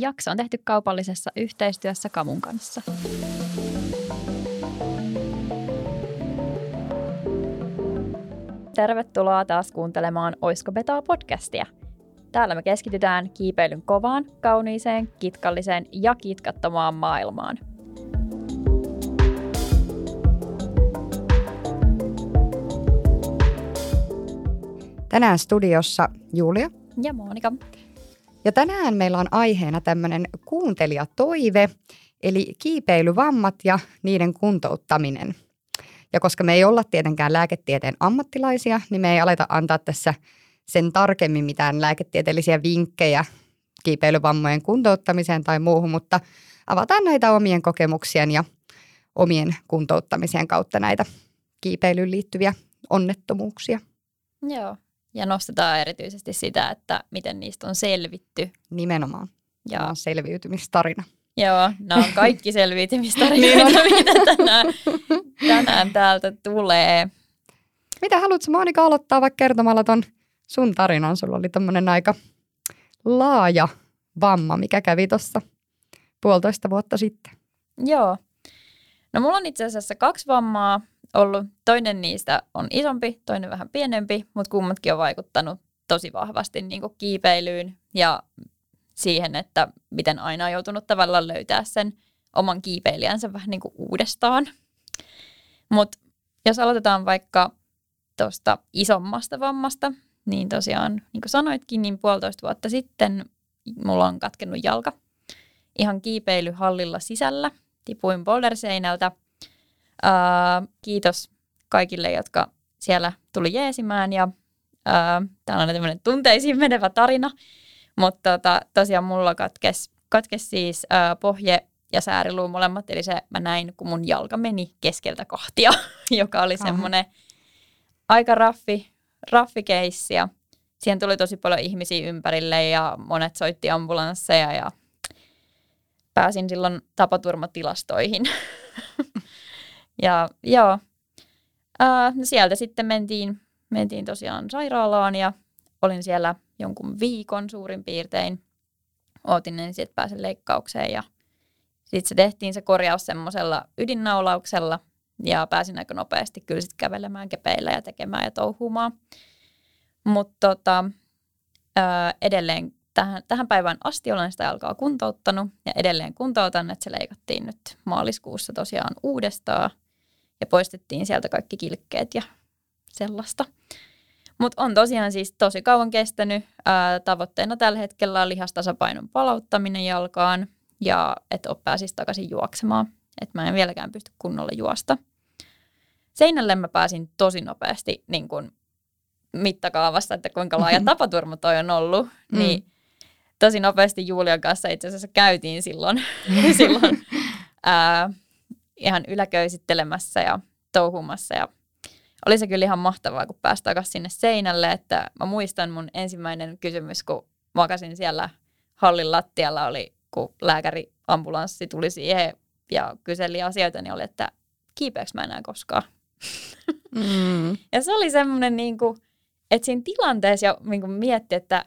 Jakso on tehty kaupallisessa yhteistyössä Kamun kanssa. Tervetuloa taas kuuntelemaan Oisko Betaa podcastia. Täällä me keskitytään kiipeilyn kovaan, kauniiseen, kitkalliseen ja kitkattomaan maailmaan. Tänään studiossa Julia. Ja Monika. Ja tänään meillä on aiheena tämmöinen kuuntelijatoive, eli kiipeilyvammat ja niiden kuntouttaminen. Ja koska me ei olla tietenkään lääketieteen ammattilaisia, niin me ei aleta antaa tässä sen tarkemmin mitään lääketieteellisiä vinkkejä kiipeilyvammojen kuntouttamiseen tai muuhun, mutta avataan näitä omien kokemuksien ja omien kuntouttamiseen kautta näitä kiipeilyyn liittyviä onnettomuuksia. Joo, ja nostetaan erityisesti sitä, että miten niistä on selvitty. Nimenomaan. Ja on selviytymistarina. Joo, nämä on kaikki selviytymistarinoita, niin mitä tänään, tänään täältä tulee. Mitä haluatko Monika aloittaa vaikka kertomalla ton sun tarinan? Sulla oli tämmöinen aika laaja vamma, mikä kävi tuossa puolitoista vuotta sitten. Joo. No mulla on itse asiassa kaksi vammaa ollut. Toinen niistä on isompi, toinen vähän pienempi, mutta kummatkin on vaikuttanut tosi vahvasti niin kuin kiipeilyyn ja siihen, että miten aina on joutunut tavallaan löytää sen oman kiipeilijänsä vähän niin kuin uudestaan. Mutta jos aloitetaan vaikka tuosta isommasta vammasta, niin tosiaan, niin kuin sanoitkin, niin puolitoista vuotta sitten mulla on katkennut jalka ihan kiipeilyhallilla sisällä. Tipuin boulderseinältä – Uh, kiitos kaikille, jotka siellä tuli jeesimään ja uh, tämä on tämmöinen tunteisiin menevä tarina, mutta tota, tosiaan mulla katkes, katkes siis uh, pohje ja sääriluu molemmat, eli se mä näin, kun mun jalka meni keskeltä kahtia, joka oli semmoinen aika raffi, raffi keissi ja siihen tuli tosi paljon ihmisiä ympärille ja monet soitti ambulansseja ja pääsin silloin tapaturmatilastoihin. Ja joo, ää, no sieltä sitten mentiin, mentiin tosiaan sairaalaan ja olin siellä jonkun viikon suurin piirtein. Ootin ensin, että pääsen leikkaukseen ja sitten se tehtiin se korjaus semmoisella ydinnaulauksella ja pääsin aika nopeasti kyllä sitten kävelemään kepeillä ja tekemään ja touhumaan. Mutta tota, edelleen tähän, tähän päivään asti olen sitä alkaa kuntouttanut ja edelleen kuntoutan, että se leikattiin nyt maaliskuussa tosiaan uudestaan ja poistettiin sieltä kaikki kilkkeet ja sellaista. Mutta on tosiaan siis tosi kauan kestänyt. Ää, tavoitteena tällä hetkellä on lihastasapainon palauttaminen jalkaan ja että pääsisi takaisin juoksemaan. Että mä en vieläkään pysty kunnolla juosta. Seinälle mä pääsin tosi nopeasti niin kun mittakaavassa, että kuinka laaja tapaturma toi on ollut. Mm. Niin tosi nopeasti Julian kanssa itse asiassa käytiin silloin, silloin ää, ihan yläköysittelemässä ja touhumassa ja oli se kyllä ihan mahtavaa, kun pääsi takaisin sinne seinälle, että mä muistan mun ensimmäinen kysymys, kun makasin siellä hallin lattialla oli, kun lääkäri ambulanssi tuli siihen ja kyseli asioita, niin oli, että kiipeäks mä enää koskaan. Mm. ja se oli semmoinen, niin kuin, että siinä tilanteessa jo niin mietti, että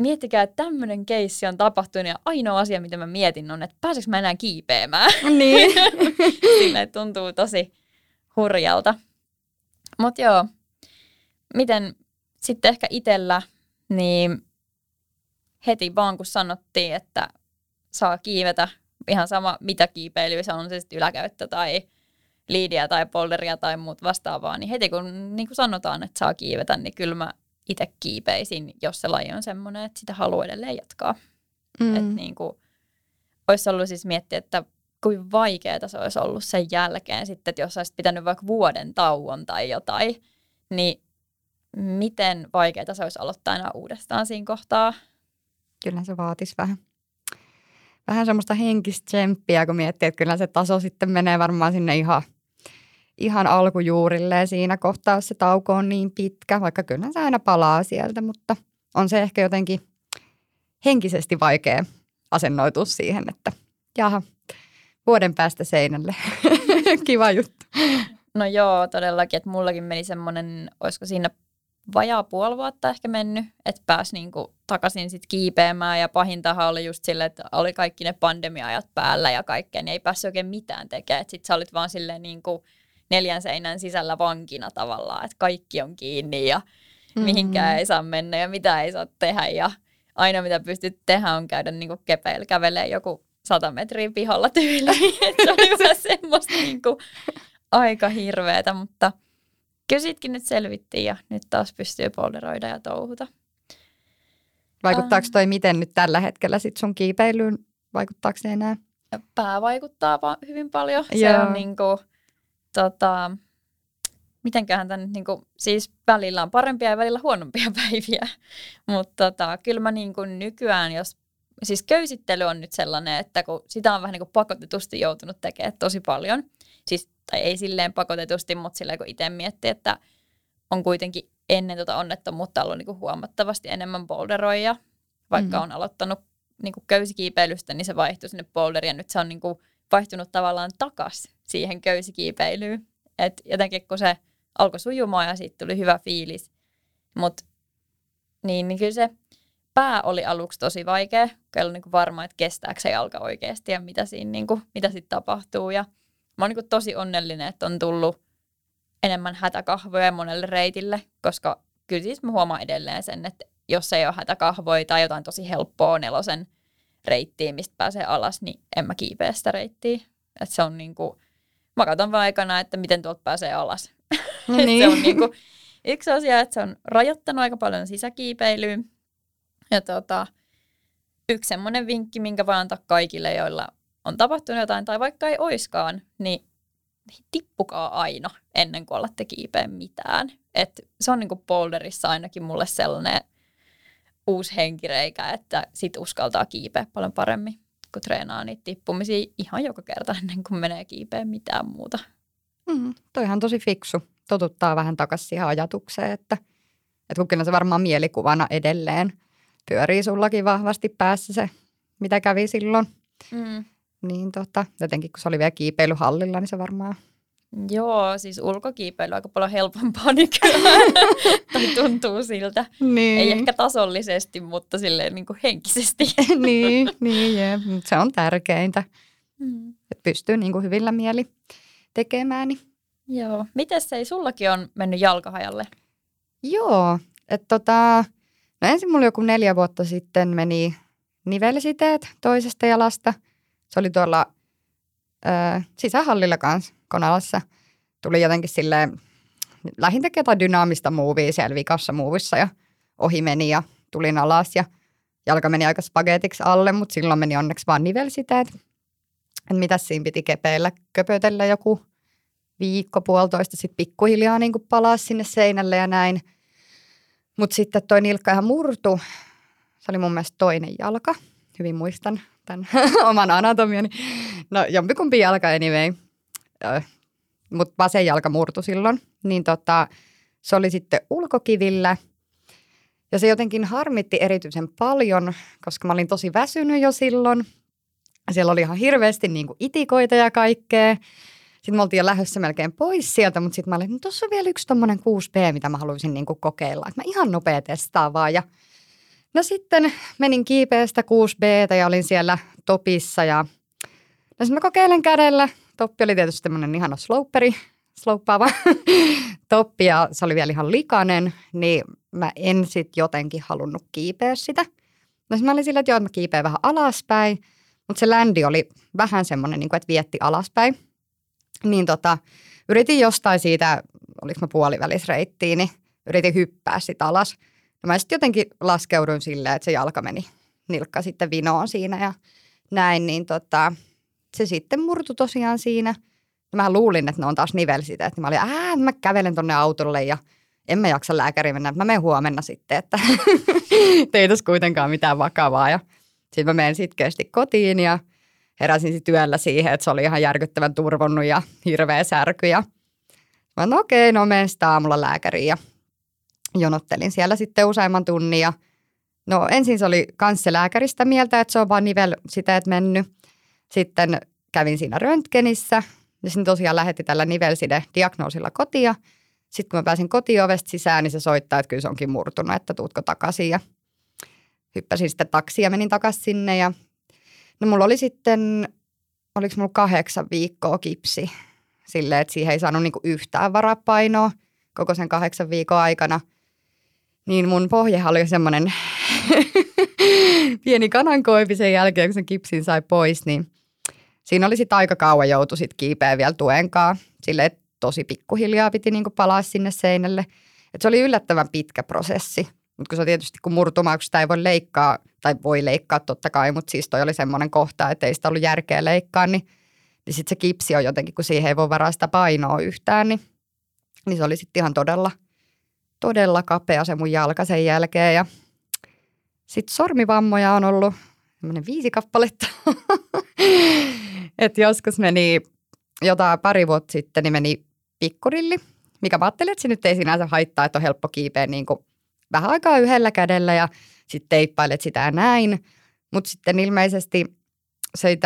miettikää, että tämmöinen keissi on tapahtunut ja ainoa asia, mitä mä mietin on, että pääseekö mä enää kiipeämään. Niin. Sille tuntuu tosi hurjalta. Mutta joo, miten sitten ehkä itsellä, niin heti vaan kun sanottiin, että saa kiivetä, ihan sama mitä kiipeilyä se on, se sitten yläkäyttö tai liidiä tai polderia tai muut vastaavaa, niin heti kun niin kun sanotaan, että saa kiivetä, niin kyllä mä itse kiipeisin, jos se laji on semmoinen, että sitä haluaa edelleen jatkaa. Mm. Että niin kuin, olisi ollut siis miettiä, että kuin vaikeaa se olisi ollut sen jälkeen sitten, että jos olisit pitänyt vaikka vuoden tauon tai jotain, niin miten vaikeaa se olisi aloittaa aina uudestaan siinä kohtaa? Kyllä se vaatisi vähän, vähän semmoista henkistä tsemppiä, kun miettii, että kyllä se taso sitten menee varmaan sinne ihan – ihan alkujuurilleen siinä kohtaa, jos se tauko on niin pitkä, vaikka kyllä se aina palaa sieltä, mutta on se ehkä jotenkin henkisesti vaikea asennoitua siihen, että jaha, vuoden päästä seinälle. Kiva juttu. No joo, todellakin, että mullakin meni semmoinen, olisiko siinä vajaa puoli vuotta ehkä mennyt, että pääsi niinku takaisin sit kiipeämään ja pahintahan oli just sille, että oli kaikki ne pandemiaajat päällä ja kaikkea, niin ei päässyt oikein mitään tekemään. Sitten sä olit vaan silleen niinku neljän seinän sisällä vankina tavallaan, että kaikki on kiinni ja mm-hmm. mihinkään ei saa mennä ja mitä ei saa tehdä ja aina mitä pystyt tehdä on käydä niinku kepeillä kävelee joku sata metriä pihalla tyyliin. se oli vähän semmoista niinku aika hirveetä, mutta – kyllä sitkin nyt selvittiin ja nyt taas pystyy polderoida ja touhuta. Vaikuttaako toi miten nyt tällä hetkellä sit sun kiipeilyyn? Vaikuttaako se enää? Pää vaikuttaa hyvin paljon. Joo. Se on niinku, tota, mitenköhän tämä nyt, niinku, siis välillä on parempia ja välillä huonompia päiviä. Mutta tota, kyllä mä niinku nykyään, jos, siis köysittely on nyt sellainen, että kun sitä on vähän niinku pakotetusti joutunut tekemään tosi paljon. Siis tai ei silleen pakotetusti, mutta silleen kun itse miettii, että on kuitenkin ennen tuota onnettomuutta ollut niinku huomattavasti enemmän boulderoja, vaikka mm. on aloittanut niinku köysikiipeilystä, niin se vaihtui sinne boulderiin ja nyt se on niinku vaihtunut tavallaan takas siihen köysikiipeilyyn. Et jotenkin kun se alkoi sujumaan ja siitä tuli hyvä fiilis, mutta niin, niin kyllä se pää oli aluksi tosi vaikea, kun ei ollut niinku varma, että kestääkö se jalka oikeasti ja mitä siinä niinku, mitä sitten tapahtuu. Ja mä oon niin tosi onnellinen, että on tullut enemmän hätäkahvoja monelle reitille, koska kyllä siis mä huomaan edelleen sen, että jos ei ole hätäkahvoja tai jotain tosi helppoa nelosen reittiä, mistä pääsee alas, niin en mä kiipeä sitä reittiä. Että se on niin kuin, mä katson vaan aikana, että miten tuolta pääsee alas. Niin. se on niin kuin, yksi asia, että se on rajoittanut aika paljon sisäkiipeilyä. Ja tota, yksi semmoinen vinkki, minkä voi antaa kaikille, joilla on tapahtunut jotain tai vaikka ei oiskaan, niin tippukaa aina ennen kuin alatte kiipeä mitään. Et se on niinku boulderissa ainakin mulle sellainen uusi henkireikä, että sit uskaltaa kiipeä paljon paremmin, kun treenaa niitä tippumisia ihan joka kerta ennen kuin menee kiipeä mitään muuta. Mm, toihan on tosi fiksu. Totuttaa vähän takaisin siihen ajatukseen, että, että kun kyllä se varmaan mielikuvana edelleen pyörii sullakin vahvasti päässä se, mitä kävi silloin. Mm. Niin tota, jotenkin kun se oli vielä kiipeilyhallilla, niin se varmaan... Joo, siis ulkokiipeily on aika paljon helpompaa nykyään. tai tuntuu siltä. Niin. Ei ehkä tasollisesti, mutta silleen niin kuin henkisesti. niin, niin jee. se on tärkeintä. Mm. Että pystyy niin kuin hyvillä mieli tekemään. Niin. Joo. Miten se ei sullakin on mennyt jalkahajalle? Joo, että tota, no ensin mulla joku neljä vuotta sitten meni nivelsiteet toisesta jalasta – se oli tuolla ö, sisähallilla kanssa Konalassa. Tuli jotenkin silleen, lähin tekee jotain dynaamista muuvia siellä vikassa muuvissa ja ohi meni ja tulin alas ja jalka meni aika spagetiksi alle, mutta silloin meni onneksi vaan nivelsiteet. Et mitä siinä piti kepeillä, köpötellä joku viikko, puolitoista, sitten pikkuhiljaa niin palasi sinne seinälle ja näin. Mutta sitten toi nilkka ihan murtu. Se oli mun mielestä toinen jalka. Hyvin muistan tämän oman anatomiani. No jompikumpi jalka anyway, mutta vasen jalka murtu silloin. Niin tota, se oli sitten ulkokivillä. Ja se jotenkin harmitti erityisen paljon, koska mä olin tosi väsynyt jo silloin. Siellä oli ihan hirveästi niin kuin itikoita ja kaikkea. Sitten me oltiin jo lähdössä melkein pois sieltä, mutta sitten mä olin, että no tuossa on vielä yksi tommonen 6B, mitä mä haluaisin niin kuin kokeilla. Että mä ihan nopea testaa vaan. Ja No sitten menin kiipeästä 6B ja olin siellä topissa ja no mä kokeilen kädellä. Toppi oli tietysti tämmöinen ihana sloperi, slouppaava toppi ja se oli vielä ihan likainen, niin mä en sitten jotenkin halunnut kiipeä sitä. No mä olin sillä, että joo, että mä kiipeän vähän alaspäin, mutta se ländi oli vähän semmoinen, niin että vietti alaspäin. Niin tota, yritin jostain siitä, oliko mä puolivälisreittiin, niin yritin hyppää sitä alas – No mä sitten jotenkin laskeuduin silleen, että se jalka meni nilkka sitten vinoon siinä ja näin, niin tota, se sitten murtu tosiaan siinä. Ja mä luulin, että ne on taas nivelsit, että mä olin, ää, mä kävelen tonne autolle ja en mä jaksa lääkäriin mennä, mä menen huomenna sitten, että ei tässä kuitenkaan mitään vakavaa. Ja sitten mä menen sitkeästi kotiin ja heräsin sitten yöllä siihen, että se oli ihan järkyttävän turvonnut ja hirveä särky. Ja mä no okei, no menen sitten aamulla lääkäriin ja jonottelin siellä sitten useamman tunnin ja no ensin se oli kansselääkäristä mieltä, että se on vaan nivel siteet mennyt. Sitten kävin siinä röntgenissä ja sitten tosiaan lähetti tällä nivelside diagnoosilla kotia. Sitten kun mä pääsin kotiovesta sisään, niin se soittaa, että kyllä se onkin murtunut, että tuutko takaisin. Ja hyppäsin sitten taksia ja menin takaisin sinne. Ja no mulla oli sitten, oliko mulla kahdeksan viikkoa kipsi. Silleen, että siihen ei saanut niinku yhtään varapainoa koko sen kahdeksan viikon aikana. Niin mun pohjehan oli semmoinen pieni kanankoipi sen jälkeen, kun sen kipsin sai pois, niin siinä oli sitten aika kauan joutu sit kiipeä vielä tuenkaan. Silleen, tosi pikkuhiljaa piti niinku palaa sinne seinälle. Et se oli yllättävän pitkä prosessi. Mutta kun se tietysti kun murtumaa, kun sitä ei voi leikkaa, tai voi leikkaa totta kai, mutta siis toi oli semmoinen kohta, että ei sitä ollut järkeä leikkaa, niin, niin sitten se kipsi on jotenkin, kun siihen ei voi varaa sitä painoa yhtään, niin, niin se oli sitten ihan todella, todella kapea se mun jalka sen jälkeen. Ja sitten sormivammoja on ollut viisi kappaletta. että joskus meni jotain pari vuotta sitten, niin meni pikkurilli, mikä mä ajattelin, että se nyt ei sinänsä haittaa, että on helppo kiipeä niin kuin vähän aikaa yhdellä kädellä ja sitten teippailet sitä näin. Mutta sitten ilmeisesti se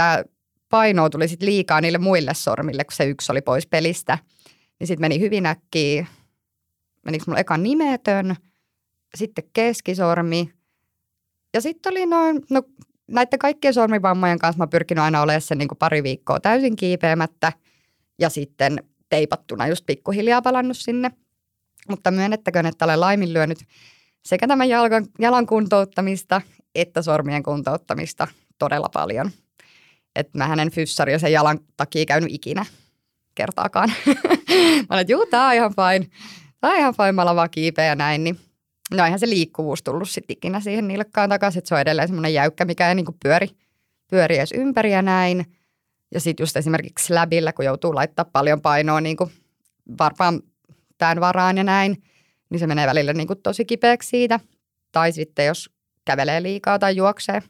painoa tuli sit liikaa niille muille sormille, kun se yksi oli pois pelistä. Niin sitten meni hyvin äkkiä, menikö mulla eka nimetön, sitten keskisormi. Ja sitten oli noin, no näiden kaikkien sormivammojen kanssa mä pyrkinyt aina olemaan sen niin pari viikkoa täysin kiipeämättä ja sitten teipattuna just pikkuhiljaa palannut sinne. Mutta myönnettäköön, että olen laiminlyönyt sekä tämän jalan, jalan kuntouttamista että sormien kuntouttamista todella paljon. Että mä hänen fyssari sen jalan takia käynyt ikinä kertaakaan. mä olen, että juu, tää on ihan fine. Tää on ihan fine, mä vaan kiipeä ja näin. Niin no eihän se liikkuvuus tullut sitten ikinä siihen nilkkaan takaisin, että se on edelleen semmoinen jäykkä, mikä ei niinku pyöri, pyöri edes ympäri ja näin. Ja sitten just esimerkiksi slabillä, kun joutuu laittaa paljon painoa niin kuin varmaan tämän varaan ja näin, niin se menee välillä niin kuin tosi kipeäksi siitä. Tai sitten jos kävelee liikaa tai juoksee,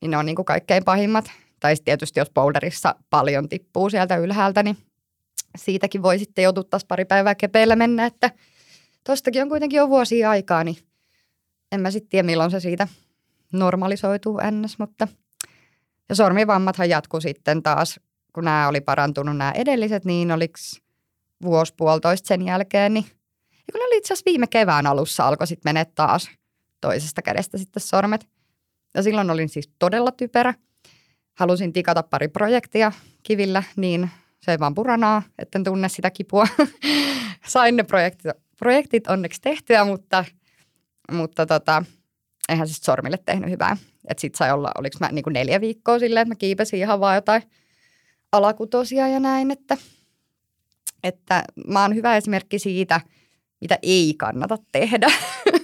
niin ne on niin kuin kaikkein pahimmat. Tai tietysti jos boulderissa paljon tippuu sieltä ylhäältä, niin siitäkin voi sitten joutua taas pari päivää kepeillä mennä, että tostakin on kuitenkin jo vuosia aikaa, niin en mä sitten tiedä milloin se siitä normalisoituu ennäs, mutta – ja sormivammathan jatkuu sitten taas, kun nämä oli parantunut nämä edelliset, niin oliko vuosi puolitoista sen jälkeen, niin ja kun oli itse asiassa viime kevään alussa alkoi sitten mennä taas toisesta kädestä sitten sormet. Ja silloin olin siis todella typerä. Halusin tikata pari projektia kivillä, niin se ei vaan puranaa, etten tunne sitä kipua. Sain ne projektit, projektit onneksi tehtyä, mutta, mutta tota, eihän siis sormille tehnyt hyvää. Että sit sai olla, oliko mä niin kuin neljä viikkoa silleen, että mä kiipesin ihan vaan jotain alakutosia ja näin, että, että mä oon hyvä esimerkki siitä, mitä ei kannata tehdä.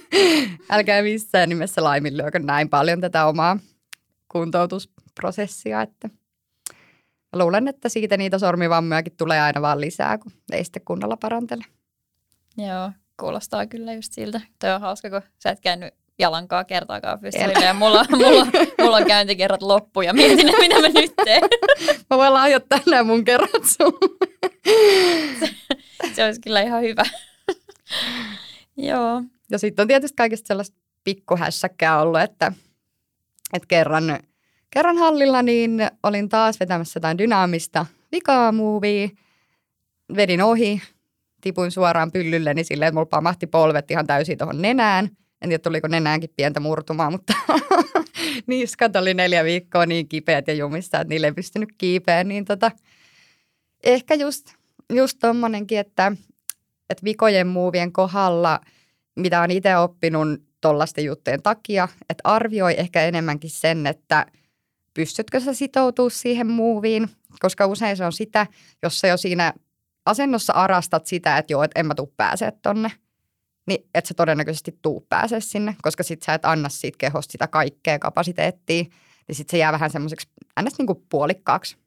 Älkää missään nimessä laiminlyökö näin paljon tätä omaa kuntoutusprosessia, että luulen, että siitä niitä sormivammojakin tulee aina vaan lisää, kun ei sitten kunnolla parantele. Joo, kuulostaa kyllä just siltä. Toi on hauska, kun sä et käynyt jalankaa kertaakaan fyssalille ja mulla, mulla, mulla on käyntikerrat loppu ja mietin, että mitä mä nyt teen. Mä voin lahjoittaa nämä mun kerrat sun. se, se olisi kyllä ihan hyvä. Joo. Ja sitten on tietysti kaikista sellaista pikkuhässäkkää ollut, että, että kerran, kerran hallilla niin olin taas vetämässä jotain dynaamista vikaa movie, vedin ohi, tipuin suoraan pyllylle, niin silleen, että mulla pamahti polvet ihan täysin tuohon nenään – en tiedä, tuliko nenäänkin pientä murtumaa, mutta niskat oli neljä viikkoa niin kipeät ja jumissa, että niille ei pystynyt kiipeä. Niin tota, ehkä just, just tommonenkin, että, että vikojen muuvien kohdalla, mitä on itse oppinut tuollaisten juttujen takia, että arvioi ehkä enemmänkin sen, että pystytkö sä sitoutua siihen muuviin, koska usein se on sitä, jos sä jo siinä asennossa arastat sitä, että joo, että en mä tuu pääsee tonne – niin et sä todennäköisesti tuu pääse sinne, koska sit sä et anna siitä kehosta sitä kaikkea kapasiteettia, niin sit se jää vähän semmoiseksi ns. Niin kuin puolikkaaksi.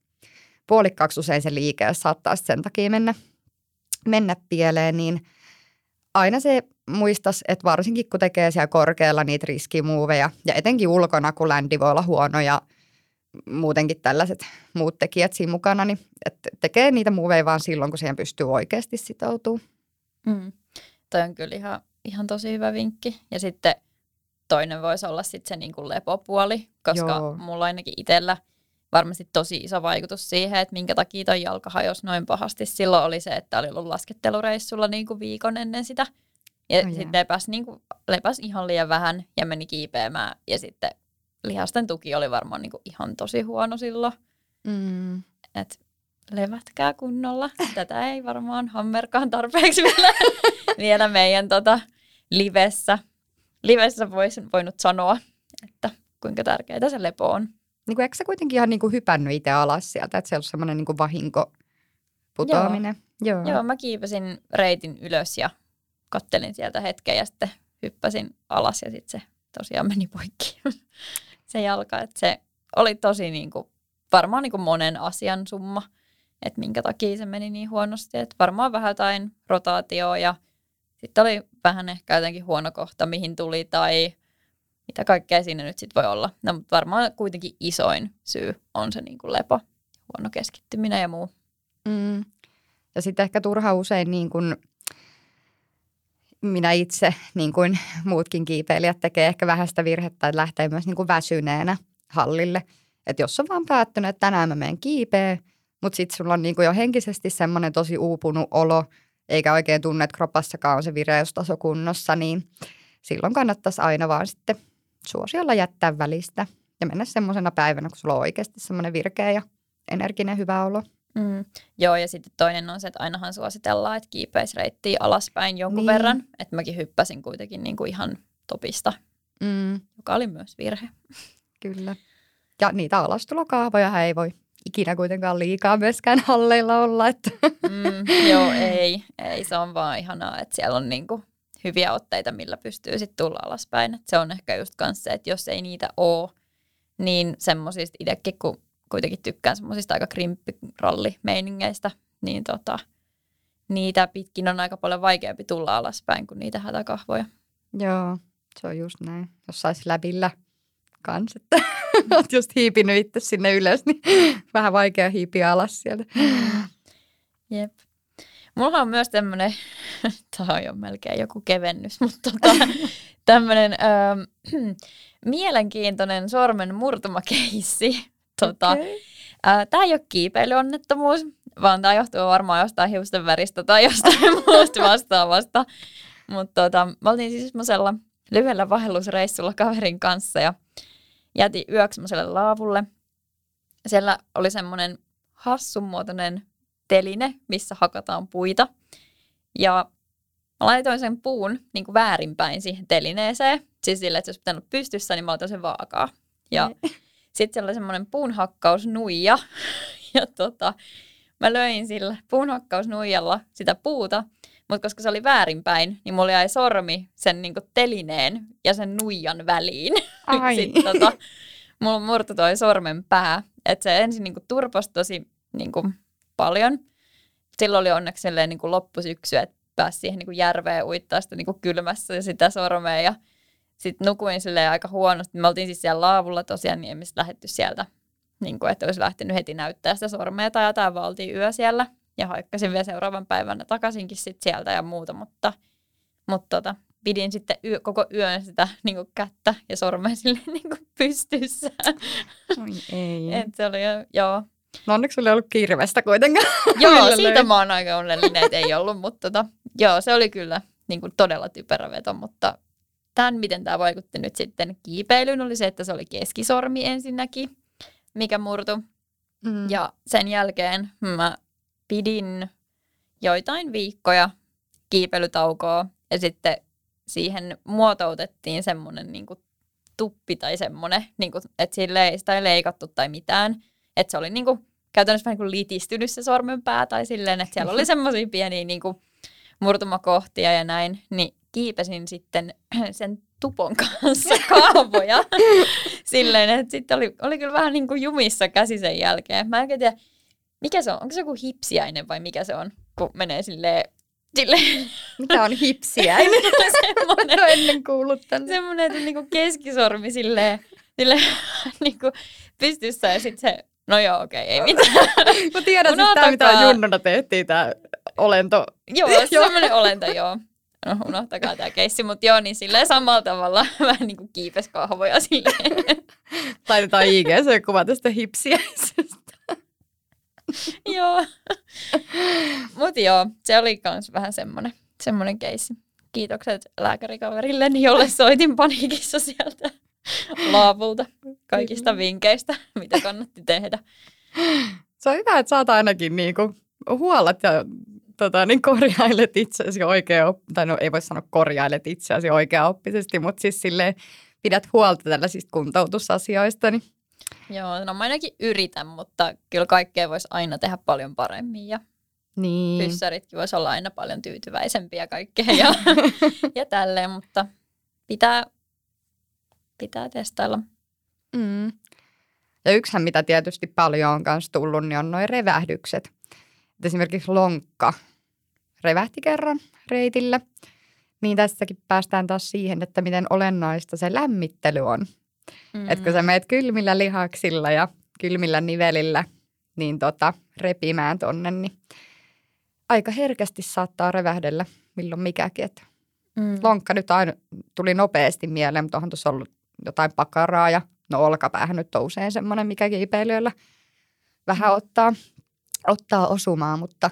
Puolikkaaksi usein se liike, jos saattaa sen takia mennä, mennä pieleen, niin aina se muistas, että varsinkin kun tekee siellä korkealla niitä riskimuoveja ja etenkin ulkona, kun ländi voi olla huono ja muutenkin tällaiset muut tekijät siinä mukana, niin että tekee niitä muuveja vaan silloin, kun siihen pystyy oikeasti sitoutumaan. Mm toi on kyllä ihan, ihan tosi hyvä vinkki. Ja sitten toinen voisi olla sitten se niin kuin lepopuoli, koska Joo. mulla ainakin itsellä, varmasti tosi iso vaikutus siihen, että minkä takia toi jalka hajosi noin pahasti. Silloin oli se, että oli ollut laskettelureissulla niin kuin viikon ennen sitä. Ja oh, sitten lepäs, niin kuin, lepäs ihan liian vähän ja meni kiipeämään. Ja sitten lihasten tuki oli varmaan niin kuin ihan tosi huono silloin. Mm. Et levätkää kunnolla. Tätä ei varmaan hammerkaan tarpeeksi vielä, vielä meidän tota, livessä. Livessä vois, voinut sanoa, että kuinka tärkeää se lepo on. Niin kuin, eikö sä kuitenkin ihan niin kuin hypännyt itse alas sieltä, että se on semmoinen niin vahinko putoaminen? Joo. Joo. Joo, mä kiipesin reitin ylös ja kattelin sieltä hetken ja sitten hyppäsin alas ja sitten se tosiaan meni poikki se jalka. Että se oli tosi niin kuin, varmaan niin kuin monen asian summa, että minkä takia se meni niin huonosti. Että varmaan vähän jotain rotaatioa ja sitten oli vähän ehkä jotenkin huono kohta, mihin tuli tai mitä kaikkea siinä nyt sitten voi olla. No, mutta varmaan kuitenkin isoin syy on se niin kuin lepo, huono keskittyminen ja muu. Mm. Ja sitten ehkä turha usein niin kuin minä itse, niin kuin muutkin kiipeilijät, tekee ehkä vähän sitä virhettä, että lähtee myös niin kuin väsyneenä hallille. Että jos on vaan päättynyt, että tänään mä menen kiipeä, mutta sitten sulla on niin kuin jo henkisesti semmoinen tosi uupunut olo, eikä oikein tunne, että kropassakaan on se vireystaso kunnossa, niin silloin kannattaisi aina vaan sitten suosiolla jättää välistä ja mennä semmoisena päivänä, kun sulla on oikeasti semmoinen virkeä ja energinen hyvä olo. Mm. Joo, ja sitten toinen on se, että ainahan suositellaan, että kiipeisi reittiä alaspäin jonkun niin. verran. Että mäkin hyppäsin kuitenkin niin kuin ihan topista, mm. joka oli myös virhe. Kyllä. Ja niitä alastulokaavoja ei voi ikinä kuitenkaan liikaa myöskään halleilla olla. Että. Mm, joo, ei, ei. Se on vaan ihanaa, että siellä on niin kuin hyviä otteita, millä pystyy sitten tulla alaspäin. Et se on ehkä just kanssa se, että jos ei niitä ole, niin semmoisista itsekin, kun kuitenkin tykkään semmoisista aika krimppirallimeiningeistä, niin tota, niitä pitkin on aika paljon vaikeampi tulla alaspäin kuin niitä hätäkahvoja. Joo, se on just näin. Jos saisi läpillä kans, että olet just hiipinyt itse sinne ylös, niin vähän vaikea hiipiä alas sieltä. Jep. Mulla on myös tämmöinen, tämä on jo melkein joku kevennys, mutta tota, tämmöinen öö, mielenkiintoinen sormen murtumakeissi. Tota, okay. Tämä ei ole kiipeilyonnettomuus, vaan tämä johtuu varmaan jostain hiusten väristä tai jostain muusta vastaavasta. Mutta tota, me oltiin siis semmoisella lyhyellä vahellusreissulla kaverin kanssa ja jätin yöksi semmoiselle laavulle. Siellä oli semmoinen hassunmuotoinen teline, missä hakataan puita. Ja mä laitoin sen puun niin kuin väärinpäin siihen telineeseen. Siis sille, että se olisi pitänyt pystyssä, niin mä laitoin sen vaakaa. Ja sitten siellä oli semmoinen puunhakkausnuija. Ja tota, mä löin sillä puunhakkausnuijalla sitä puuta, mutta koska se oli väärinpäin, niin mulla jäi sormi sen niinku telineen ja sen nuijan väliin. Sitten tota, mulla murtui toi sormen pää. Että se ensin niinku turposi tosi niinku paljon. Silloin oli onneksi silleen niinku loppusyksy, että pääsi siihen niinku järveen uittaa sitä niinku kylmässä ja sitä sormea. Ja sitten nukuin silleen aika huonosti. Me oltiin siis siellä laavulla tosiaan, niin emme lähdetty sieltä, niin kuin, että olisi lähtenyt heti näyttää sitä sormea tai jotain, vaan oltiin yö siellä. Ja haikkasin vielä seuraavan päivänä takaisinkin sit sieltä ja muuta, mutta, mutta tota, pidin sitten yö, koko yön sitä niin kuin kättä ja sormea sille niin kuin pystyssä. Oi ei. Et se oli jo, joo. No onneksi oli ollut kirvestä kuitenkaan. joo, siitä mä oon aika onnellinen, että ei ollut, mutta tota, joo, se oli kyllä niin kuin todella typerä veto, mutta tämän, miten tämä vaikutti nyt sitten kiipeilyyn, oli se, että se oli keskisormi ensinnäkin, mikä murtu. Mm. Ja sen jälkeen mä pidin joitain viikkoja kiipeilytaukoa ja sitten siihen muotoutettiin semmoinen niin tuppi tai semmoinen, niin kuin, että sille ei sitä ei leikattu tai mitään. Että se oli niin kuin, käytännössä vähän niin kuin litistynyt se sormenpää tai silleen, että siellä oli semmoisia pieniä niin kuin, murtumakohtia ja näin. Niin kiipesin sitten sen tupon kanssa kaavoja silleen, että sitten oli, oli kyllä vähän niin kuin jumissa käsi sen jälkeen. Mä en tiedä, mikä se on? Onko se joku hipsiäinen vai mikä se on, kun menee silleen Silleen. Mikä on hipsiäinen? semmoinen, en ennen kuullut tänne. Semmoinen, että niinku keskisormi silleen, silleen niinku pystyssä ja sitten se, no joo okei, okay, ei mitään. Mä tiedän siis tämä, mitä junnuna tehtiin, tämä olento. Joo, semmoinen olento, joo. No unohtakaa tämä keissi, mutta joo, niin silleen samalla tavalla vähän niin kuin kiipes kahvoja silleen. Laitetaan IGC-kuva tästä hipsiäisestä. joo. Mutta joo, se oli myös vähän semmoinen, semmoinen keissi. Kiitokset lääkärikaverille, jolle soitin paniikissa sieltä laavulta kaikista vinkkeistä, mitä kannatti tehdä. Se on hyvä, että saat ainakin niinku huolat ja tota, niin korjailet itseäsi oikein, tai no ei voi sanoa korjailet itseäsi oikeaoppisesti, mutta siis silleen pidät huolta tällaisista kuntoutusasioista. Niin. Joo, no mä ainakin yritän, mutta kyllä kaikkea voisi aina tehdä paljon paremmin ja niin. pyssäritkin voisi olla aina paljon tyytyväisempiä kaikkea ja, ja tälleen, mutta pitää, pitää testailla. Mm. Ja yksihän, mitä tietysti paljon on myös tullut, niin on noin revähdykset. Et esimerkiksi lonkka revähti kerran reitillä. Niin tässäkin päästään taas siihen, että miten olennaista se lämmittely on. Mm. Että kun sä meet kylmillä lihaksilla ja kylmillä nivelillä niin tota, repimään tonne, niin aika herkästi saattaa revähdellä milloin mikäkin. Että mm. Lonkka nyt aina tuli nopeasti mieleen, mutta onhan tuossa ollut jotain pakaraa ja no olkapäähän nyt on usein semmoinen, mikä kiipeilyillä vähän ottaa ottaa osumaa, mutta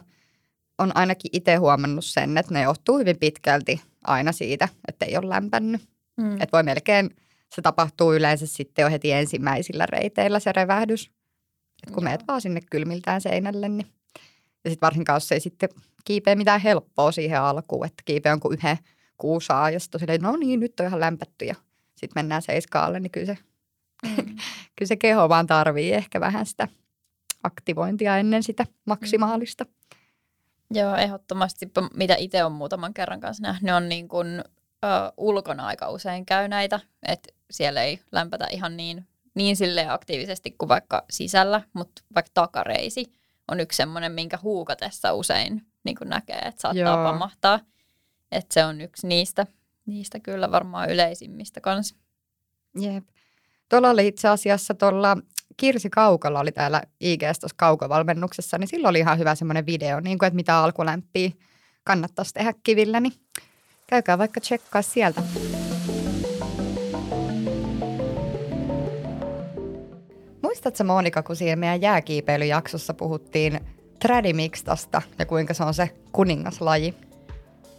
on ainakin itse huomannut sen, että ne johtuu hyvin pitkälti aina siitä, että ei ole lämpännyt. Mm. Että voi melkein, se tapahtuu yleensä sitten jo heti ensimmäisillä reiteillä se revähdys. Et kun Joo. meet vaan sinne kylmiltään seinälle, niin ja sitten varsinkaan, jos ei sitten kiipeä mitään helppoa siihen alkuun, että kiipeä jonkun yhden kuusaa ja sitten silleen, no niin, nyt on ihan lämpätty ja sitten mennään seiskaalle, niin kyllä se, mm. kyllä se keho vaan tarvii ehkä vähän sitä – aktivointia ennen sitä maksimaalista. Mm. Joo, ehdottomasti. Mitä itse on muutaman kerran kanssa nähnyt, on niin kuin, ö, ulkona aika usein käy näitä, että siellä ei lämpätä ihan niin, niin sille aktiivisesti kuin vaikka sisällä, mutta vaikka takareisi on yksi semmoinen, minkä huukatessa usein niin kuin näkee, että saattaa Joo. pamahtaa. Että se on yksi niistä, niistä kyllä varmaan yleisimmistä kanssa. Jep. Tuolla oli itse asiassa tuolla Kirsi Kaukalla oli täällä IGS tuossa kaukovalmennuksessa, niin silloin oli ihan hyvä semmoinen video, niin kuin, että mitä alkulämpiä kannattaisi tehdä kivillä, niin käykää vaikka tsekkaa sieltä. Muistatko Monika, kun siinä meidän jääkiipeilyjaksossa puhuttiin tradimixtasta ja kuinka se on se kuningaslaji?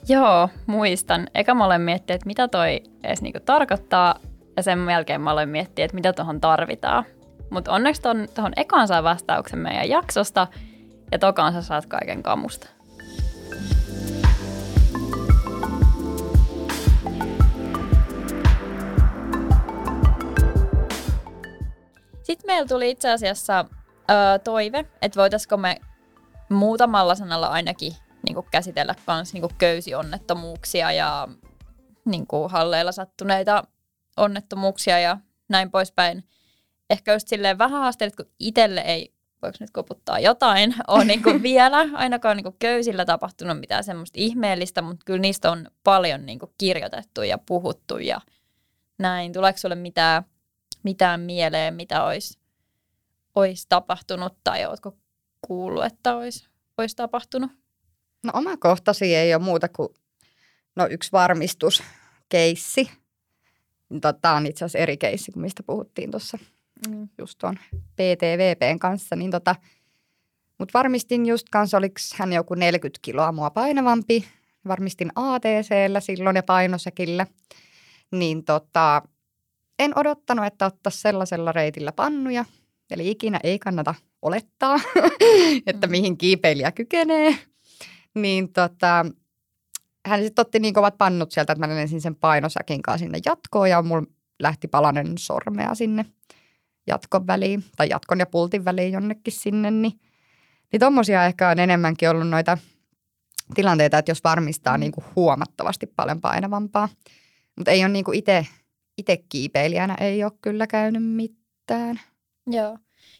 Joo, muistan. Eka mä olen miettinyt, että mitä toi edes niinku tarkoittaa, ja sen jälkeen mä olen miettinyt, että mitä tuohon tarvitaan. Mutta onneksi tuohon ekaan saa vastauksen meidän jaksosta ja tokaan sä saat kaiken kamusta. Sitten meillä tuli itse asiassa ö, toive, että voitaisiko me muutamalla sanalla ainakin niin kuin käsitellä myös niin köysionnettomuuksia ja niin kuin halleilla sattuneita onnettomuuksia ja näin poispäin ehkä just silleen vähän haasteellit, kun itselle ei, voiko nyt koputtaa jotain, on niin kuin vielä ainakaan niin kuin köysillä tapahtunut mitään semmoista ihmeellistä, mutta kyllä niistä on paljon niin kuin kirjoitettu ja puhuttu ja näin. Tuleeko sulle mitään, mitään mieleen, mitä olisi, olisi tapahtunut tai oletko kuullut, että olisi, olisi tapahtunut? No omakohtaisia ei ole muuta kuin no, yksi varmistuskeissi. Tota, on itse asiassa eri keissi kuin mistä puhuttiin tuossa mm. just tuon PTVPn kanssa, niin tota, mutta varmistin just kanssa, oliko hän joku 40 kiloa mua painavampi. Varmistin ATCllä silloin ja painosäkillä. Niin tota, en odottanut, että ottaisi sellaisella reitillä pannuja. Eli ikinä ei kannata olettaa, että mm. mihin kiipeilijä kykenee. Niin tota, hän sitten otti niin kovat pannut sieltä, että mä lensin sen painosäkin kanssa sinne jatkoon ja mulla lähti palanen sormea sinne jatkon väliin tai jatkon ja pultin väliin jonnekin sinne, niin, niin tommosia ehkä on enemmänkin ollut noita tilanteita, että jos varmistaa mm. niin kuin huomattavasti paljon painavampaa. Mutta ei ole niin kuin itse, itse kiipeilijänä ei ole kyllä käynyt mitään. Joo.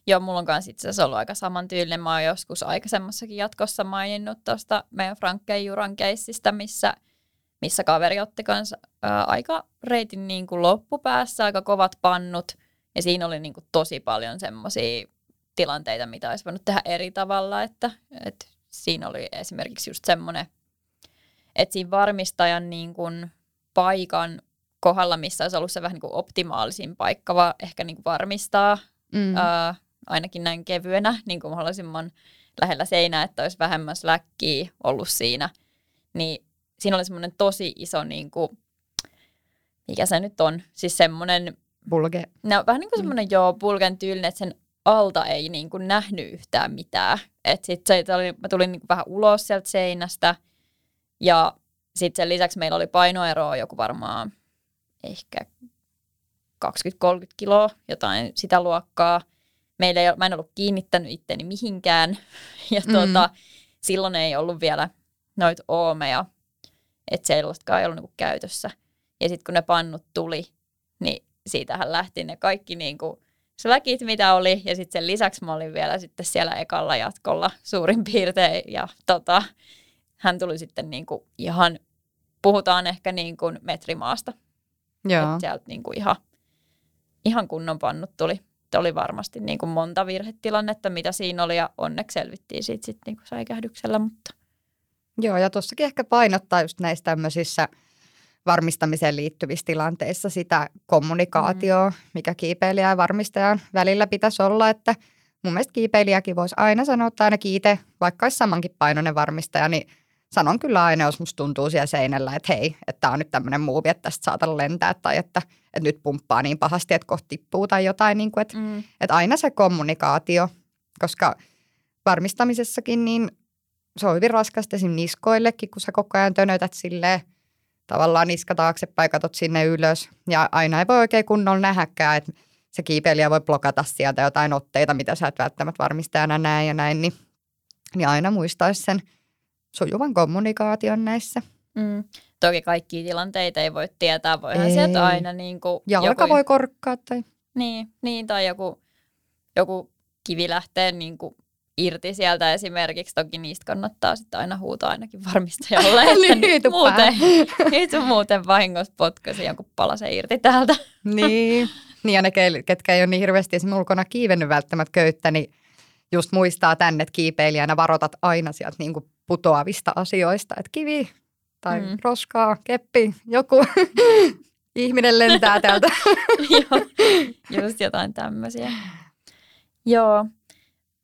Joo, mulla on kanssa itse asiassa ollut aika samantyylinen. Mä oon joskus aikaisemmassakin jatkossa maininnut tuosta meidän Frankkeen Juran keissistä, missä, missä kaveri otti kanssa ää, aika reitin niin kuin loppupäässä, aika kovat pannut – ja siinä oli niin kuin tosi paljon semmoisia tilanteita, mitä olisi voinut tehdä eri tavalla, että, että siinä oli esimerkiksi just semmoinen, että siinä varmistajan niin kuin paikan kohdalla, missä olisi ollut se vähän niin kuin optimaalisin paikka va, ehkä niin kuin varmistaa, mm. ää, ainakin näin kevyenä, niin kuin mahdollisimman lähellä seinää, että olisi vähemmän släkkiä ollut siinä, niin siinä oli semmoinen tosi iso, niin kuin, mikä se nyt on, siis semmoinen... Bulge. No, vähän niin kuin semmoinen, mm. joo, bulgen tyylinen, että sen alta ei niin kuin nähnyt yhtään mitään. Et sit se, oli, mä tulin niin kuin vähän ulos sieltä seinästä ja sitten sen lisäksi meillä oli painoeroa joku varmaan ehkä 20-30 kiloa, jotain sitä luokkaa. Meillä ei, mä en ollut kiinnittänyt itteni mihinkään ja mm. tuota, silloin ei ollut vielä noita oomeja, että sellaistakaan ei ollut niinku käytössä. Ja sitten kun ne pannut tuli, niin siitähän lähti ne kaikki niinku släkit, mitä oli, ja sitten sen lisäksi mä olin vielä sitten siellä ekalla jatkolla suurin piirtein, ja tota, hän tuli sitten niinku ihan, puhutaan ehkä niinku metrimaasta. Joo. Et sieltä niinku ihan, ihan kunnon pannut tuli. Että oli varmasti niinku monta virhetilannetta, mitä siinä oli, ja onneksi selvittiin siitä sitten niinku säikähdyksellä, mutta... Joo, ja tuossakin ehkä painottaa just näissä tämmöisissä – varmistamiseen liittyvissä tilanteissa sitä kommunikaatioa, mm. mikä kiipeilijä ja varmistajan välillä pitäisi olla, että mun mielestä kiipeilijäkin voisi aina sanoa, että aina kiite, vaikka olisi samankin painoinen varmistaja, niin sanon kyllä aina, jos musta tuntuu siellä seinällä, että hei, että tämä on nyt tämmöinen muuvi, että tästä saatan lentää tai että, että nyt pumppaa niin pahasti, että kohti tippuu tai jotain, niin kuin, että, mm. että aina se kommunikaatio, koska varmistamisessakin niin se on hyvin raskasta esim. niskoillekin, kun sä koko ajan tönötät silleen tavallaan niska taaksepäin, katot sinne ylös. Ja aina ei voi oikein kunnolla nähäkään, että se kiipeilijä voi blokata sieltä jotain otteita, mitä sä et välttämättä varmistajana näe ja näin. Niin, niin aina muistaisi sen sujuvan kommunikaation näissä. Mm. Toki kaikki tilanteita ei voi tietää, voihan ei. sieltä aina niin kuin Jalka joku... voi korkkaa tai... Niin, niin tai joku, joku kivi lähtee niin kuin irti sieltä esimerkiksi. Toki niistä kannattaa sitten aina huutaa ainakin varmistajalle, että nyt, muuten, nyt muuten vahingossa potkasi jonkun palasen irti täältä. niin. niin, ja ne, ketkä ei ole niin hirveästi esimerkiksi ulkona kiivennyt välttämättä köyttä, niin just muistaa tänne, että kiipeilijänä varoitat aina sieltä niin kuin putoavista asioista, että kivi tai mm. roskaa, keppi, joku ihminen lentää täältä. Joo, just jotain tämmöisiä. Joo,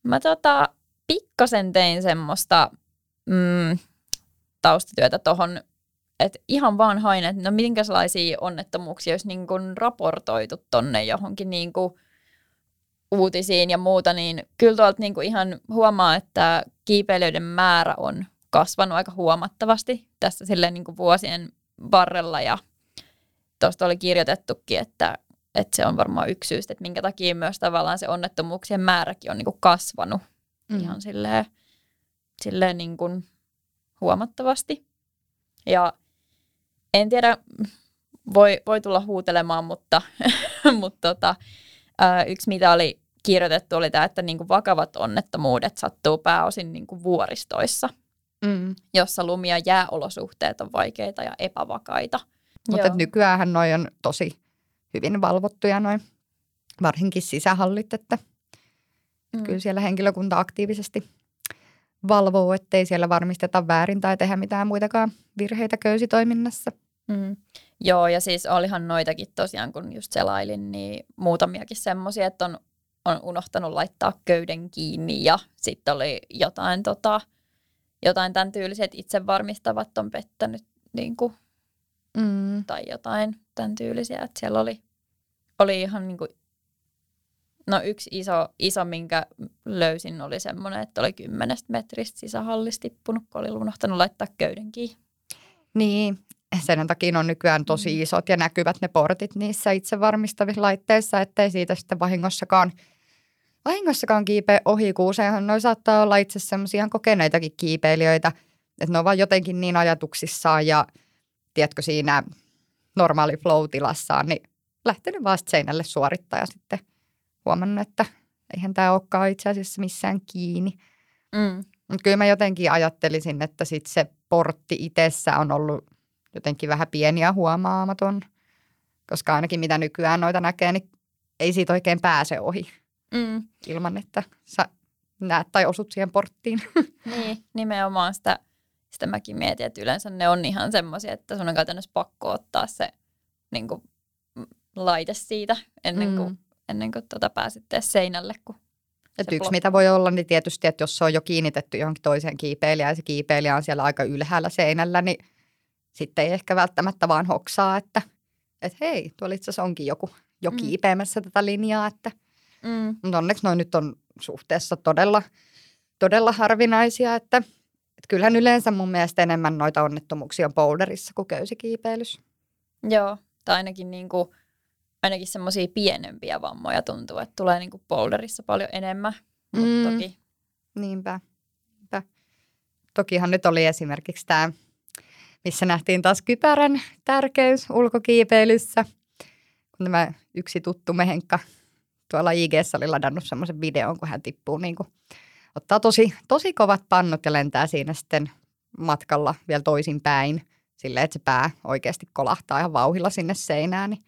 Mä tota, pikkasen tein semmoista mm, taustatyötä tuohon, että ihan vaan hain, että no minkälaisia onnettomuuksia olisi niin kuin raportoitu tonne johonkin niin kuin uutisiin ja muuta, niin kyllä tuolta niin ihan huomaa, että kiipeilijöiden määrä on kasvanut aika huomattavasti tässä silleen niin vuosien varrella. Ja tuosta oli kirjoitettukin, että että se on varmaan yksi syy, että minkä takia myös tavallaan se onnettomuuksien määräkin on niin kuin kasvanut mm. ihan silleen, silleen niin kuin huomattavasti. Ja en tiedä, voi, voi tulla huutelemaan, mutta, mutta tota, yksi mitä oli kirjoitettu oli tämä, että niin kuin vakavat onnettomuudet sattuu pääosin niin kuin vuoristoissa, mm. jossa lumi- ja jääolosuhteet on vaikeita ja epävakaita. Mutta nykyään noin on tosi hyvin valvottuja noin, varsinkin sisähallit, että mm. kyllä siellä henkilökunta aktiivisesti valvoo, ettei siellä varmisteta väärin tai tehdä mitään muitakaan virheitä köysitoiminnassa. Mm. Joo, ja siis olihan noitakin tosiaan, kun just selailin, niin muutamiakin semmoisia, että on, on unohtanut laittaa köyden kiinni ja sitten oli jotain, tota, jotain tämän tyylisiä, että itse varmistavat on pettänyt niin kuin mm. tai jotain tämän tyylisiä. Että siellä oli, oli ihan niin kuin, no yksi iso, iso, minkä löysin, oli semmoinen, että oli kymmenestä metristä sisähallista tippunut, kun oli unohtanut laittaa köyden kiinni. Niin, sen takia on nykyään tosi mm. isot ja näkyvät ne portit niissä itse varmistavissa laitteissa, ettei siitä sitten vahingossakaan, vahingossakaan kiipeä ohi, kun useinhan noi saattaa olla itse semmoisia kokeneitakin kiipeilijöitä, että ne on vaan jotenkin niin ajatuksissaan ja – tiedätkö, siinä normaali flow-tilassaan, niin lähtenyt vasta seinälle suorittaa ja sitten huomannut, että eihän tämä olekaan itse asiassa missään kiinni. Mm. Mutta kyllä mä jotenkin ajattelisin, että sit se portti itsessä on ollut jotenkin vähän pieni ja huomaamaton, koska ainakin mitä nykyään noita näkee, niin ei siitä oikein pääse ohi mm. ilman, että sä näet tai osut siihen porttiin. Niin, nimenomaan sitä Sitten mäkin mietin, että yleensä ne on ihan semmoisia, että sun on käytännössä pakko ottaa se niin kuin, laite siitä ennen kuin, mm. ennen kuin tuota pääsette seinälle. Kun et yksi, mitä voi olla, niin tietysti, että jos se on jo kiinnitetty johonkin toiseen kiipeilijään ja se kiipeilijä on siellä aika ylhäällä seinällä, niin sitten ei ehkä välttämättä vaan hoksaa, että, että hei, tuolla itse asiassa onkin joku jo mm. kiipeämässä tätä linjaa. Että, mm. Mutta onneksi noin nyt on suhteessa todella, todella harvinaisia, että, että kyllähän yleensä mun mielestä enemmän noita onnettomuuksia on boulderissa kuin köysikiipeilyssä. Joo, tai ainakin niin kuin, ainakin semmoisia pienempiä vammoja tuntuu, että tulee niin kuin boulderissa paljon enemmän. Mm. toki. Niinpä. Niinpä. Tokihan nyt oli esimerkiksi tämä, missä nähtiin taas kypärän tärkeys ulkokiipeilyssä. Kun tämä yksi tuttu mehenkka tuolla ig oli ladannut semmoisen videon, kun hän tippuu niin kuin, ottaa tosi, tosi kovat pannut ja lentää siinä sitten matkalla vielä toisin päin silleen, että se pää oikeasti kolahtaa ihan vauhilla sinne seinään. Niin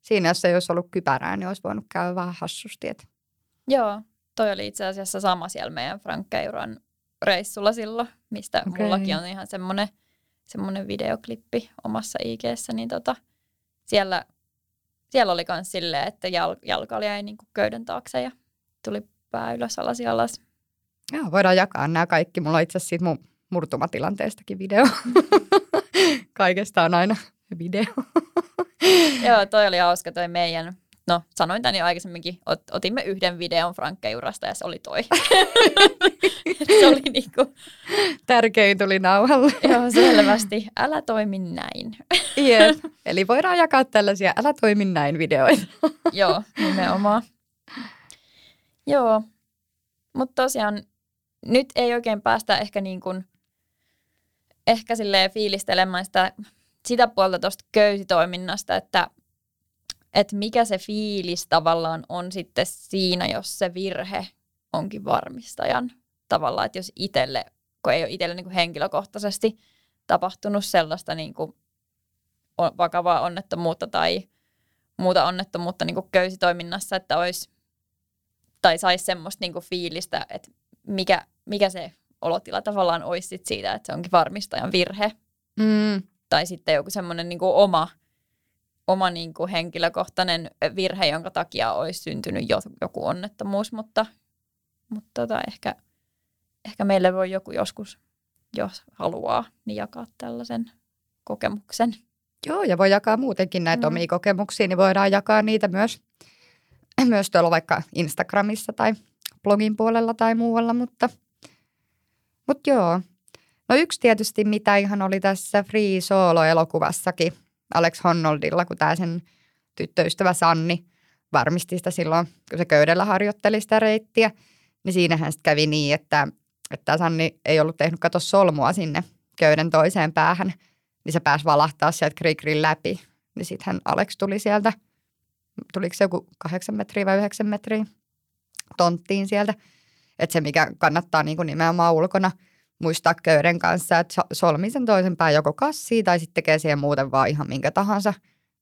siinä, jos ei olisi ollut kypärää, niin olisi voinut käydä vähän hassusti. Että. Joo, toi oli itse asiassa sama siellä meidän Frankkeiron reissulla silloin, mistä okay. mullakin on ihan semmoinen, semmoinen videoklippi omassa ig niin tota, siellä, siellä oli myös silleen, että jal, jalka oli jäi niin köyden taakse ja tuli pää ylös, alas ja alas. Joo, voidaan jakaa nämä kaikki. Mulla on itse asiassa siitä mun murtumatilanteestakin video. Kaikesta on aina video. Joo, toi oli hauska toi meidän, no sanoin tän jo aikaisemminkin, ot, otimme yhden videon Frankkeurasta ja se oli toi. se oli niinku... Tärkein tuli nauhalle. Joo, selvästi. Älä toimi näin. Jep. Eli voidaan jakaa tällaisia älä toimi näin videoita. Joo, nimenomaan. Joo, mutta tosiaan nyt ei oikein päästä ehkä niin kuin ehkä silleen fiilistelemään sitä, sitä puolta tuosta köysitoiminnasta, että, että mikä se fiilis tavallaan on sitten siinä, jos se virhe onkin varmistajan tavallaan, että jos itselle, kun ei ole itselle niin kuin henkilökohtaisesti tapahtunut sellaista niin kuin vakavaa onnettomuutta tai muuta onnettomuutta niin kuin köysitoiminnassa, että olisi tai saisi semmoista niin kuin fiilistä, että mikä, mikä se olotila tavallaan olisi sit siitä, että se onkin varmistajan virhe. Mm. Tai sitten joku semmoinen niin oma, oma niin kuin henkilökohtainen virhe, jonka takia olisi syntynyt joku onnettomuus, mutta, mutta tota, ehkä, ehkä meille voi joku joskus, jos haluaa, niin jakaa tällaisen kokemuksen. Joo, ja voi jakaa muutenkin näitä mm. omia kokemuksia, niin voidaan jakaa niitä myös, myös tuolla vaikka Instagramissa tai blogin puolella tai muualla, mutta – mutta joo. No yksi tietysti, mitä ihan oli tässä Free Solo-elokuvassakin Alex Honnoldilla, kun tämä sen tyttöystävä Sanni varmisti sitä silloin, kun se köydellä harjoitteli sitä reittiä, niin siinähän sitten kävi niin, että, että Sanni ei ollut tehnyt kato solmua sinne köyden toiseen päähän, niin se pääsi valahtaa sieltä krikrin läpi. Niin sittenhän Alex tuli sieltä, tuliko se joku kahdeksan metriä vai yhdeksän metriä tonttiin sieltä – että se, mikä kannattaa niin kuin nimenomaan ulkona muistaa köyden kanssa, että solmi sen toisen pää joko kassiin tai sitten tekee siihen muuten vaan ihan minkä tahansa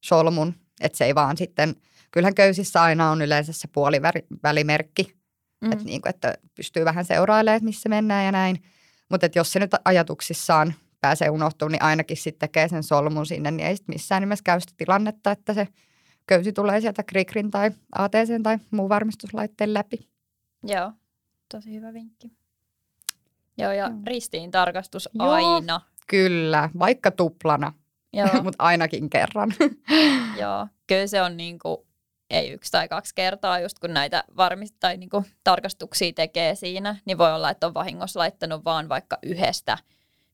solmun. Että se ei vaan sitten, kyllähän köysissä aina on yleensä se puolivälimerkki, mm. että, niin kuin, että pystyy vähän seurailemaan, että missä mennään ja näin. Mutta jos se nyt ajatuksissaan pääsee unohtumaan, niin ainakin sitten tekee sen solmun sinne, niin ei sitten missään nimessä käy sitä tilannetta, että se köysi tulee sieltä Krikrin tai ATC tai muun varmistuslaitteen läpi. Joo, Tosi hyvä vinkki. Joo, ja mm. ristiin tarkastus Joo, aina. Kyllä, vaikka tuplana, mutta ainakin kerran. Joo, kyllä se on niin kuin, ei yksi tai kaksi kertaa, just kun näitä varmist- tai niin kuin tarkastuksia tekee siinä, niin voi olla, että on vahingossa laittanut vaan vaikka yhdestä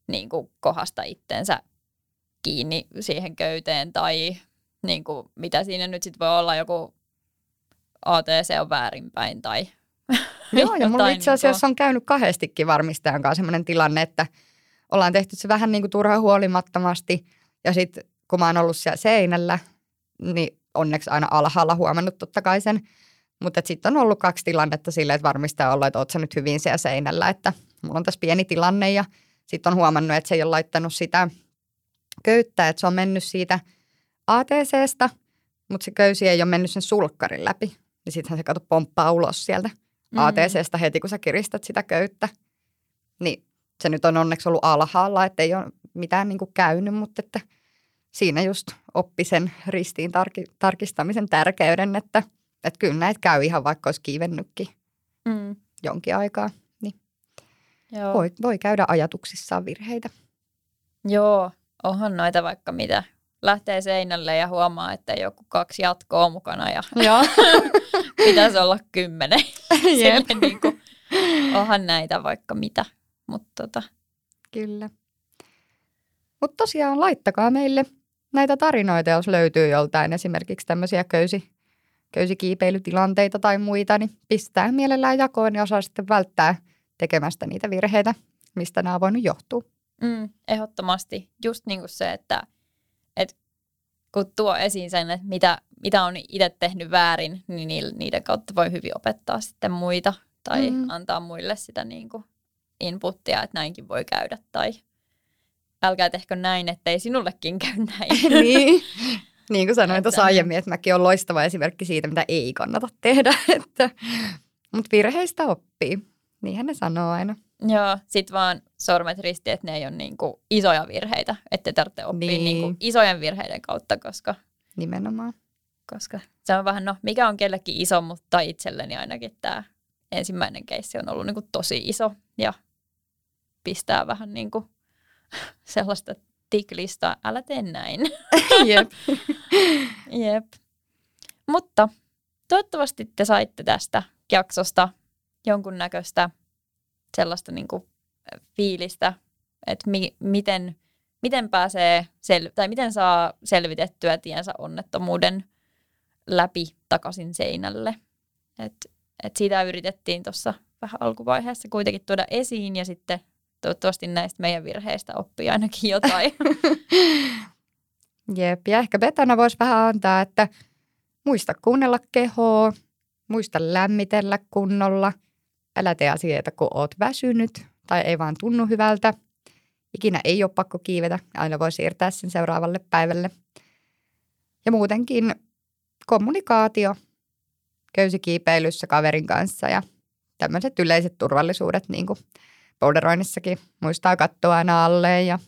niin kuin kohdasta itsensä kiinni siihen köyteen tai niin kuin, mitä siinä nyt sitten voi olla, joku ATC on väärinpäin tai Joo, ja mulla itse asiassa on käynyt kahdestikin varmistajan kanssa sellainen tilanne, että ollaan tehty se vähän niin kuin turha huolimattomasti. Ja sitten kun mä oon ollut siellä seinällä, niin onneksi aina alhaalla huomannut totta kai sen. Mutta sitten on ollut kaksi tilannetta silleen, että varmistaja on ollut, että oot sä nyt hyvin siellä seinällä, että mulla on tässä pieni tilanne ja sitten on huomannut, että se ei ole laittanut sitä köyttä, että se on mennyt siitä ATCstä, mutta se köysi ei ole mennyt sen sulkkarin läpi. Niin sittenhän se kato pomppaa ulos sieltä mm. ATCstä heti, kun sä kiristät sitä köyttä. Niin se nyt on onneksi ollut alhaalla, että ei ole mitään niin kuin käynyt, mutta että siinä just oppi sen ristiin tarki, tarkistamisen tärkeyden, että, että kyllä näitä käy ihan vaikka olisi kiivennytkin mm. jonkin aikaa. Niin Joo. Voi, voi käydä ajatuksissaan virheitä. Joo, onhan noita vaikka mitä. Lähtee seinälle ja huomaa, että joku kaksi jatkoa mukana ja Joo. pitäisi olla kymmenen. niin kuin, onhan näitä vaikka mitä. Mut tota. Kyllä. Mutta tosiaan laittakaa meille näitä tarinoita, jos löytyy joltain esimerkiksi tämmöisiä köysi, köysikiipeilytilanteita tai muita, niin pistää mielellään jakoon ja osaa sitten välttää tekemästä niitä virheitä, mistä nämä on voinut johtua. Mm, ehdottomasti. Just niin kuin se, että kun tuo esiin sen, että mitä, mitä on itse tehnyt väärin, niin niiden kautta voi hyvin opettaa sitten muita tai mm. antaa muille sitä niin kuin inputtia, että näinkin voi käydä tai älkää tehkö näin, ettei sinullekin käy näin. niin. Niin kuin sanoin tuossa aiemmin, että mäkin on loistava esimerkki siitä, mitä ei kannata tehdä. Että, mutta virheistä oppii. Niinhän ne sanoo aina. Joo, sit vaan sormet risti, että ne ei ole niinku isoja virheitä, että tarvitse oppia niin. niinku isojen virheiden kautta, koska... Nimenomaan. Koska se on vähän, no mikä on kellekin iso, mutta itselleni ainakin tämä ensimmäinen keissi on ollut niinku tosi iso ja pistää vähän niinku sellaista tiklistaa, älä tee näin. Jep. Jep. Mutta toivottavasti te saitte tästä jaksosta jonkunnäköistä sellaista niin kuin fiilistä, että mi- miten, miten pääsee sel- tai miten saa selvitettyä tiensä onnettomuuden läpi takaisin seinälle. Et, et siitä yritettiin tuossa vähän alkuvaiheessa kuitenkin tuoda esiin ja sitten toivottavasti näistä meidän virheistä oppii ainakin jotain. Jep, ja ehkä betana voisi vähän antaa, että muista kuunnella kehoa, muista lämmitellä kunnolla, älä tee asioita, kun oot väsynyt tai ei vaan tunnu hyvältä. Ikinä ei ole pakko kiivetä, aina voi siirtää sen seuraavalle päivälle. Ja muutenkin kommunikaatio köysikiipeilyssä kaverin kanssa ja tämmöiset yleiset turvallisuudet, niin kuin boulderoinnissakin muistaa katsoa aina alle ja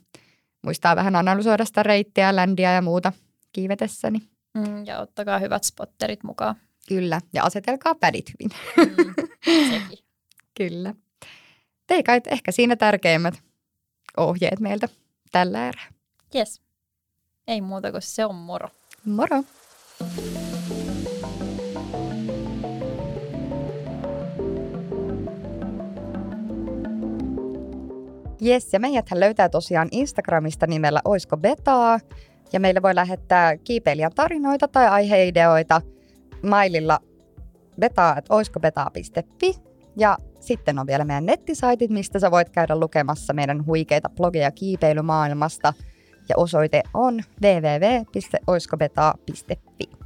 muistaa vähän analysoida sitä reittiä, ländiä ja muuta kiivetessäni. Mm, ja ottakaa hyvät spotterit mukaan. Kyllä, ja asetelkaa pädit hyvin. Mm, sekin. Kyllä. Teikä ehkä siinä tärkeimmät ohjeet meiltä tällä erää. Yes. Ei muuta kuin se on moro. Moro. Jes, ja meidäthän löytää tosiaan Instagramista nimellä Oisko Betaa, ja meille voi lähettää kiipeilijän tarinoita tai aiheideoita maililla betaa.oiskobetaa.fi, ja sitten on vielä meidän nettisaitit, mistä sä voit käydä lukemassa meidän huikeita blogeja kiipeilymaailmasta, ja osoite on www.oiskobetaa.fi.